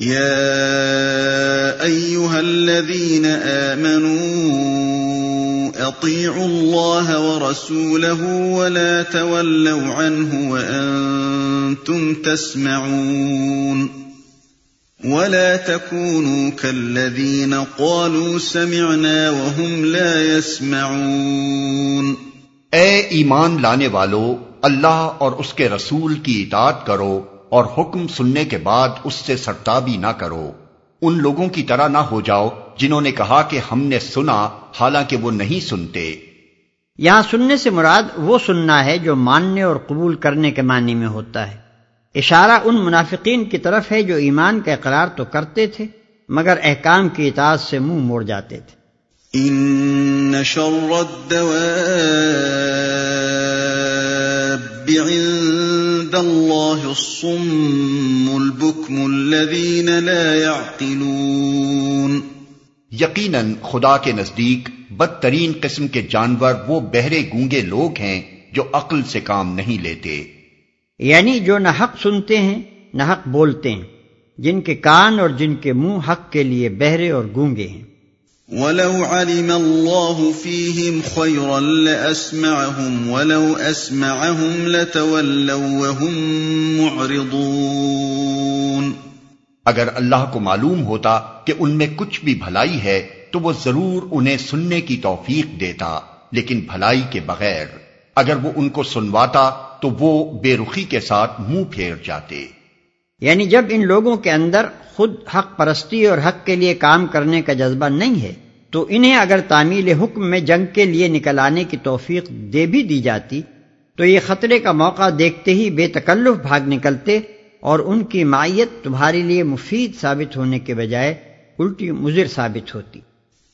يا أيها الذين آمنوا أطيعوا الله ورسوله ولا تولوا عنه وأنتم تسمعون ولا تكونوا كالذين قالوا سمعنا وهم لا يسمعون اے ایمان لانے والو، اللہ اور اس کے رسول کی اطاعت کرو۔ اور حکم سننے کے بعد اس سے سرتابی نہ کرو۔ ان لوگوں کی طرح نہ ہو جاؤ جنہوں نے کہا کہ ہم نے سنا حالانکہ وہ نہیں سنتے۔ یہاں سننے سے مراد وہ سننا ہے جو ماننے اور قبول کرنے کے معنی میں ہوتا ہے۔ اشارہ ان منافقین کی طرف ہے جو ایمان کا اقرار تو کرتے تھے مگر احکام کی اطاعت سے منہ موڑ جاتے تھے۔ ان شر الدواب عند الله الصم البكم الذين لا يعقلون یقیناً خدا کے نزدیک بدترین قسم کے جانور وہ بہرے گونگے لوگ ہیں جو عقل سے کام نہیں لیتے۔ یعنی جو نہ حق سنتے ہیں نہ حق بولتے ہیں جن کے کان اور جن کے منہ حق کے لیے بہرے اور گونگے ہیں۔ ولو علم الله فيهم خيرا لأسمعهم ولو أسمعهم لتولوا وهم معرضون اگر اللہ کو معلوم ہوتا کہ ان میں کچھ بھی بھلائی ہے، تو وہ ضرور انہیں سننے کی توفیق دیتا، لیکن بھلائی کے بغیر۔ اگر وہ ان کو سنواتا، تو وہ بے رخی کے ساتھ منہ پھیر جاتے۔ یعنی جب ان لوگوں کے اندر خود حق پرستی اور حق کے لیے کام کرنے کا جذبہ نہیں ہے، تو انہیں اگر تعمیل حکم میں جنگ کے لیے نکل آنے کی توفیق دے بھی دی جاتی، تو یہ خطرے کا موقع دیکھتے ہی بے تکلف بھاگ نکلتے اور ان کی مائیت تمہارے لیے مفید ثابت ہونے کے بجائے الٹی مضر ثابت ہوتی۔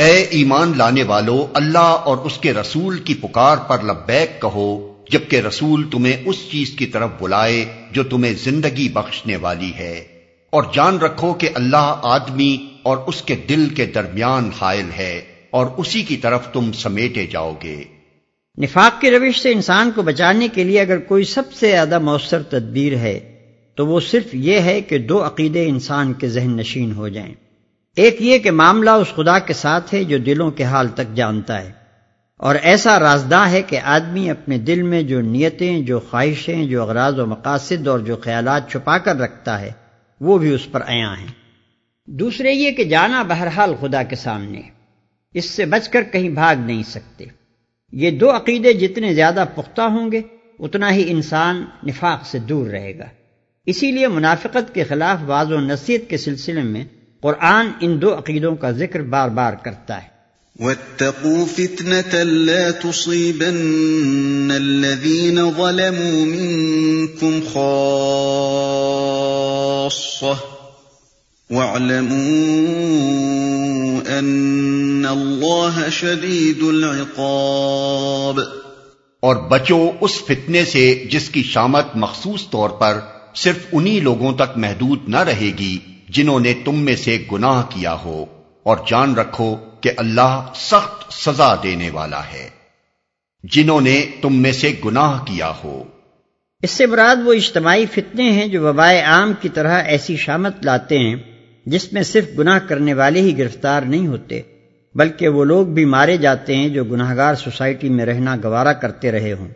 اے ایمان لانے والو، اللہ اور اس کے رسول کی پکار پر لبیک کہو، جبکہ رسول تمہیں اس چیز کی طرف بلائے جو تمہیں زندگی بخشنے والی ہے۔ اور جان رکھو کہ اللہ آدمی اور اس کے دل کے درمیان حائل ہے، اور اسی کی طرف تم سمیٹے جاؤ گے۔ نفاق کی روش سے انسان کو بچانے کے لیے اگر کوئی سب سے زیادہ مؤثر تدبیر ہے، تو وہ صرف یہ ہے کہ دو عقیدے انسان کے ذہن نشین ہو جائیں۔ ایک یہ کہ معاملہ اس خدا کے ساتھ ہے جو دلوں کے حال تک جانتا ہے۔ اور ایسا رازداں ہے کہ آدمی اپنے دل میں جو نیتیں، جو خواہشیں، جو اغراض و مقاصد اور جو خیالات چھپا کر رکھتا ہے، وہ بھی اس پر عیاں ہیں۔ دوسرے یہ کہ جانا بہرحال خدا کے سامنے اس سے بچ کر کہیں بھاگ نہیں سکتے۔ یہ دو عقیدے جتنے زیادہ پختہ ہوں گے، اتنا ہی انسان نفاق سے دور رہے گا۔ اسی لیے منافقت کے خلاف بعض و نصیحت کے سلسلے میں قرآن ان دو عقیدوں کا ذکر بار بار کرتا ہے۔ واتقوا فتنة لا تصيبن الذين ظلموا منكم خاصة واعلموا أن الله شديد العقاب۔ اور بچو اس فتنے سے جس کی شامت مخصوص طور پر صرف انہی لوگوں تک محدود نہ رہے گی۔ جنہوں نے تم میں سے گناہ کیا ہو، اور جان رکھو کہ اللہ سخت سزا دینے والا ہے۔ جنہوں نے تم میں سے گناہ کیا ہو۔ اس سے مراد وہ اجتماعی فتنے ہیں جو وبائے عام کی طرح ایسی شامت لاتے ہیں جس میں صرف گناہ کرنے والے ہی گرفتار نہیں ہوتے، بلکہ وہ لوگ بھی مارے جاتے ہیں جو گناہ گار سوسائٹی میں رہنا گوارا کرتے رہے ہوں۔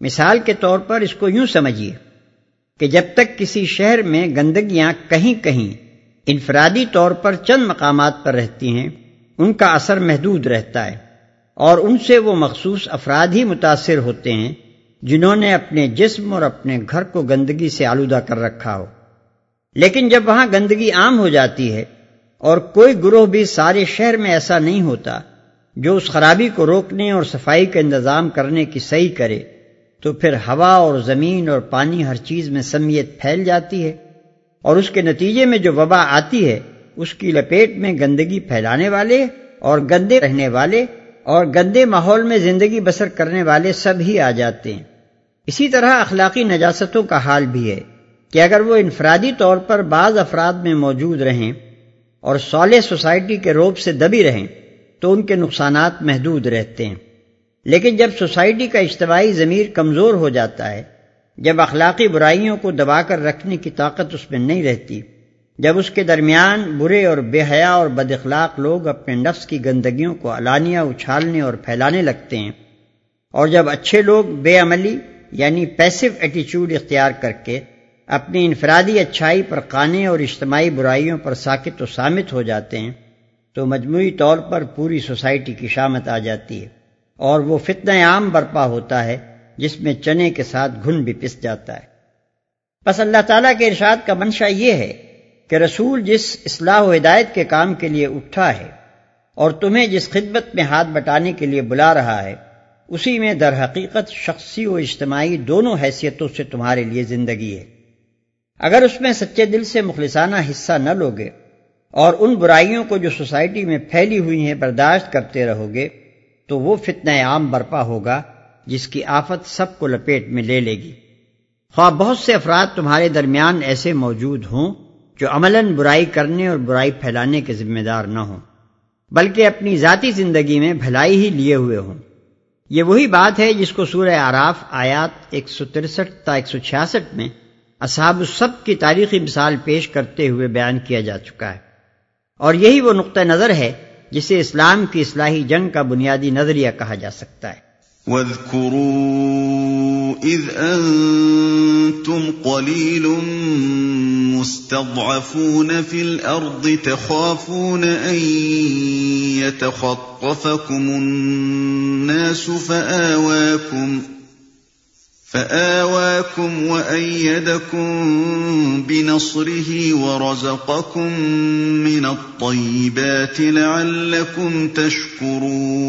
مثال کے طور پر اس کو یوں سمجھیے کہ جب تک کسی شہر میں گندگیاں کہیں کہیں انفرادی طور پر چند مقامات پر رہتی ہیں، ان کا اثر محدود رہتا ہے، اور ان سے وہ مخصوص افراد ہی متاثر ہوتے ہیں جنہوں نے اپنے جسم اور اپنے گھر کو گندگی سے آلودہ کر رکھا ہو۔ لیکن جب وہاں گندگی عام ہو جاتی ہے اور کوئی گروہ بھی سارے شہر میں ایسا نہیں ہوتا جو اس خرابی کو روکنے اور صفائی کا انتظام کرنے کی صحیح کرے، تو پھر ہوا اور زمین اور پانی ہر چیز میں سمیت پھیل جاتی ہے۔ اور اس کے نتیجے میں جو وبا آتی ہے، اس کی لپیٹ میں گندگی پھیلانے والے اور گندے رہنے والے اور گندے ماحول میں زندگی بسر کرنے والے سب ہی آ جاتے ہیں۔ اسی طرح اخلاقی نجاستوں کا حال بھی ہے کہ اگر وہ انفرادی طور پر بعض افراد میں موجود رہیں اور سولے سوسائٹی کے روپ سے دبی رہیں، تو ان کے نقصانات محدود رہتے ہیں۔ لیکن جب سوسائٹی کا اجتماعی ضمیر کمزور ہو جاتا ہے جب اخلاقی برائیوں کو دبا کر رکھنے کی طاقت اس میں نہیں رہتی، جب اس کے درمیان برے اور بے حیا اور بد اخلاق لوگ اپنے نفس کی گندگیوں کو علانیہ اچھالنے اور پھیلانے لگتے ہیں، اور جب اچھے لوگ بے عملی یعنی پیسو ایٹیچیوڈ اختیار کر کے اپنی انفرادی اچھائی پر قانے اور اجتماعی برائیوں پر ساکت و سامت ہو جاتے ہیں، تو مجموعی طور پر پوری سوسائٹی کی شامت آ جاتی ہے، اور وہ فتنہ عام برپا ہوتا ہے جس میں چنے کے ساتھ گھن بھی پس جاتا ہے۔ بس اللہ تعالیٰ کے ارشاد کا منشا یہ ہے کہ رسول جس اصلاح و ہدایت کے کام کے لیے اٹھا ہے اور تمہیں جس خدمت میں ہاتھ بٹانے کے لیے بلا رہا ہے، اسی میں در حقیقت شخصی و اجتماعی دونوں حیثیتوں سے تمہارے لیے زندگی ہے۔ اگر اس میں سچے دل سے مخلصانہ حصہ نہ لوگے اور ان برائیوں کو جو سوسائٹی میں پھیلی ہوئی ہیں برداشت کرتے رہو گے، تو وہ فتنہ عام برپا ہوگا جس کی آفت سب کو لپیٹ میں لے لے گی۔ خواہ بہت سے افراد تمہارے درمیان ایسے موجود ہوں جو عملاً برائی کرنے اور برائی پھیلانے کے ذمہ دار نہ ہوں، بلکہ اپنی ذاتی زندگی میں بھلائی ہی لیے ہوئے ہوں۔ یہ وہی بات ہے جس کو سورہ آراف آیات ایک سو ترسٹھ تا ایک سو چھیاسٹھ میں اصحاب السب کی تاریخی مثال پیش کرتے ہوئے بیان کیا جا چکا ہے۔ اور یہی وہ نقطہ نظر ہے جسے اسلام کی اصلاحی جنگ کا بنیادی نظریہ کہا جا سکتا ہے۔ وَاذْكُرُوا إِذْ أَنْتُمْ قَلِيلٌ مُسْتَضْعَفُونَ فِي الْأَرْضِ تَخَافُونَ أَنْ يَتَخَطَّفَكُمُ النَّاسُ فَآوَاكُمْ فآواكم وأيدكم بنصره ورزقكم من الطيبات لعلكم تشكرون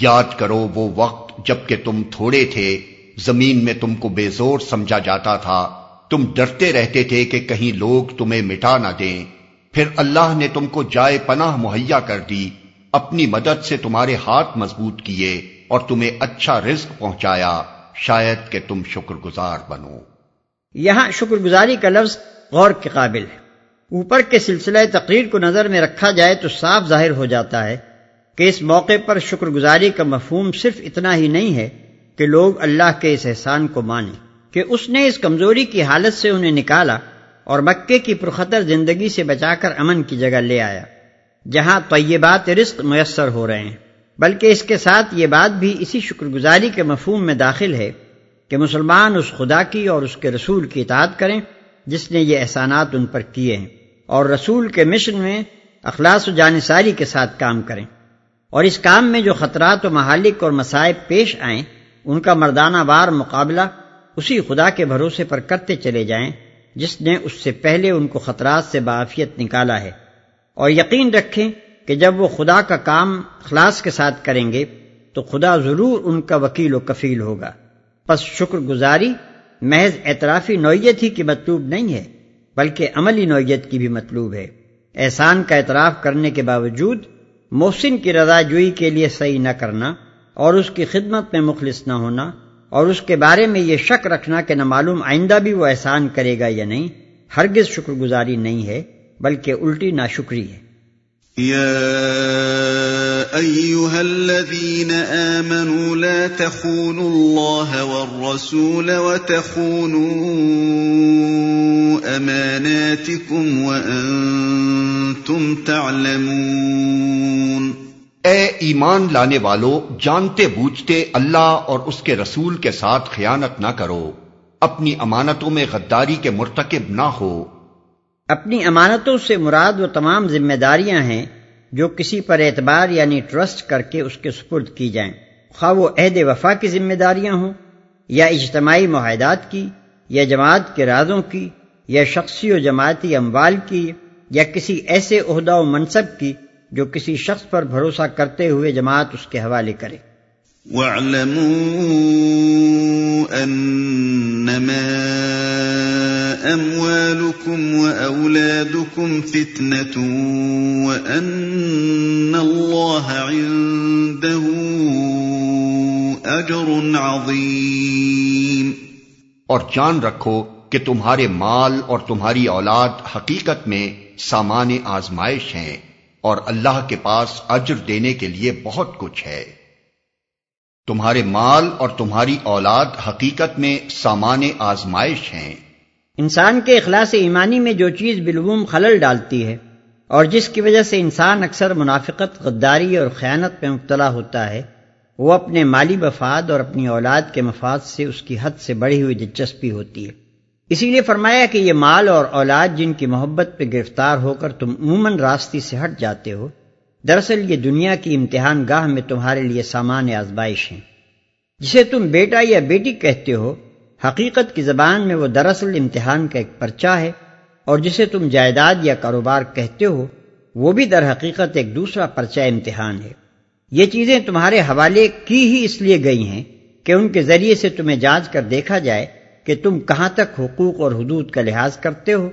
یاد کرو وہ وقت جبکہ تم تھوڑے تھے، زمین میں تم کو بے زور سمجھا جاتا تھا۔ تم ڈرتے رہتے تھے کہ کہیں لوگ تمہیں مٹا نہ دیں۔ پھر اللہ نے تم کو جائے پناہ مہیا کر دی، اپنی مدد سے تمہارے ہاتھ مضبوط کیے اور تمہیں اچھا رزق پہنچایا۔ شاید کہ تم شکر گزار بنو۔ یہاں شکر گزاری کا لفظ غور کے قابل ہے۔ اوپر کے سلسلہ تقریر کو نظر میں رکھا جائے تو صاف ظاہر ہو جاتا ہے کہ اس موقع پر شکر گزاری کا مفہوم صرف اتنا ہی نہیں ہے کہ لوگ اللہ کے اس احسان کو مانیں، کہ اس نے اس کمزوری کی حالت سے انہیں نکالا اور مکے کی پرخطر زندگی سے بچا کر امن کی جگہ لے آیا، جہاں طیبات رزق میسر ہو رہے ہیں۔ بلکہ اس کے ساتھ یہ بات بھی اسی شکر گزاری کے مفہوم میں داخل ہے کہ مسلمان اس خدا کی اور اس کے رسول کی اطاعت کریں جس نے یہ احسانات ان پر کیے ہیں اور رسول کے مشن میں اخلاص و جانصاری کے ساتھ کام کریں۔ اور اس کام میں جو خطرات و محالک اور مسائب پیش آئیں، ان کا مردانہ وار مقابلہ اسی خدا کے بھروسے پر کرتے چلے جائیں، جس نے اس سے پہلے ان کو خطرات سے بافیت نکالا ہے۔ اور یقین رکھیں کہ جب وہ خدا کا کام خلاص کے ساتھ کریں گے، تو خدا ضرور ان کا وکیل و کفیل ہوگا۔ پس شکر گزاری محض اعترافی نوعیت ہی کی مطلوب نہیں ہے، بلکہ عملی نوعیت کی بھی مطلوب ہے۔ احسان کا اعتراف کرنے کے باوجود محسن کی رضا جوئی کے لیے صحیح نہ کرنا اور اس کی خدمت میں مخلص نہ ہونا اور اس کے بارے میں یہ شک رکھنا کہ نہ معلوم آئندہ بھی وہ احسان کرے گا یا نہیں، ہرگز شکر گزاری نہیں ہے، بلکہ الٹی ناشکری ہے۔ يا ايها الذين امنوا لا تخونوا الله والرسول وتخونوا اماناتكم وانتم تعلمون اے ایمان لانے والو، جانتے بوجھتے اللہ اور اس کے رسول کے ساتھ خیانت نہ کرو۔ اپنی امانتوں میں غداری کے مرتکب نہ ہو۔ اپنی امانتوں سے مراد وہ تمام ذمہ داریاں ہیں جو کسی پر اعتبار یعنی ٹرسٹ کر کے اس کے سپرد کی جائیں۔ خواہ وہ عہد وفا کی ذمہ داریاں ہوں، یا اجتماعی معاہدات کی، یا جماعت کے رازوں کی، یا شخصی و جماعتی اموال کی، یا کسی ایسے عہدہ و منصب کی جو کسی شخص پر بھروسہ کرتے ہوئے جماعت اس کے حوالے کرے۔ وَاعْلَمُوا أَنَّمَا أَمْوَالُكُمْ وَأَوْلَادُكُمْ فِتْنَةٌ وَأَنَّ اللَّهَ عِندَهُ أَجْرٌ عَظِيمٌ. اور جان رکھو کہ تمہارے مال اور تمہاری اولاد حقیقت میں سامان آزمائش ہیں اور اللہ کے پاس اجر دینے کے لیے بہت کچھ ہے۔ تمہارے مال اور تمہاری اولاد حقیقت میں سامان آزمائش ہیں۔ انسان کے اخلاص ایمانی میں جو چیز بالعموم خلل ڈالتی ہے اور جس کی وجہ سے انسان اکثر منافقت، غداری اور خیانت میں مبتلا ہوتا ہے، وہ اپنے مالی مفاد اور اپنی اولاد کے مفاد سے اس کی حد سے بڑھی ہوئی دلچسپی ہوتی ہے۔ اسی لیے فرمایا کہ یہ مال اور اولاد جن کی محبت پہ گرفتار ہو کر تم عموماً راستی سے ہٹ جاتے ہو، دراصل یہ دنیا کی امتحان گاہ میں تمہارے لیے سامان آزمائش ہیں۔ جسے تم بیٹا یا بیٹی کہتے ہو حقیقت کی زبان میں وہ دراصل امتحان کا ایک پرچہ ہے اور جسے تم جائیداد یا کاروبار کہتے ہو، وہ بھی در حقیقت ایک دوسرا پرچہ امتحان ہے۔ یہ چیزیں تمہارے حوالے کی ہی اس لیے گئی ہیں کہ ان کے ذریعے سے تمہیں جانچ کر دیکھا جائے کہ تم کہاں تک حقوق اور حدود کا لحاظ کرتے ہو،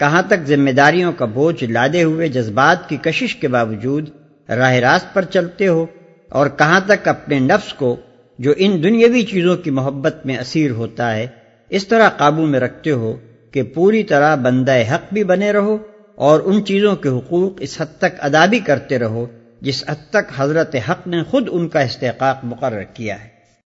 کہاں تک ذمہ داریوں کا بوجھ لادے ہوئے جذبات کی کشش کے باوجود راہ راست پر چلتے ہو، اور کہاں تک اپنے نفس کو جو ان دنیاوی چیزوں کی محبت میں اسیر ہوتا ہے، اس طرح قابو میں رکھتے ہو کہ پوری طرح بندہ حق بھی بنے رہو اور ان چیزوں کے حقوق اس حد تک ادا بھی کرتے رہو، جس حد تک حضرت حق نے خود ان کا استحقاق مقرر کیا ہے۔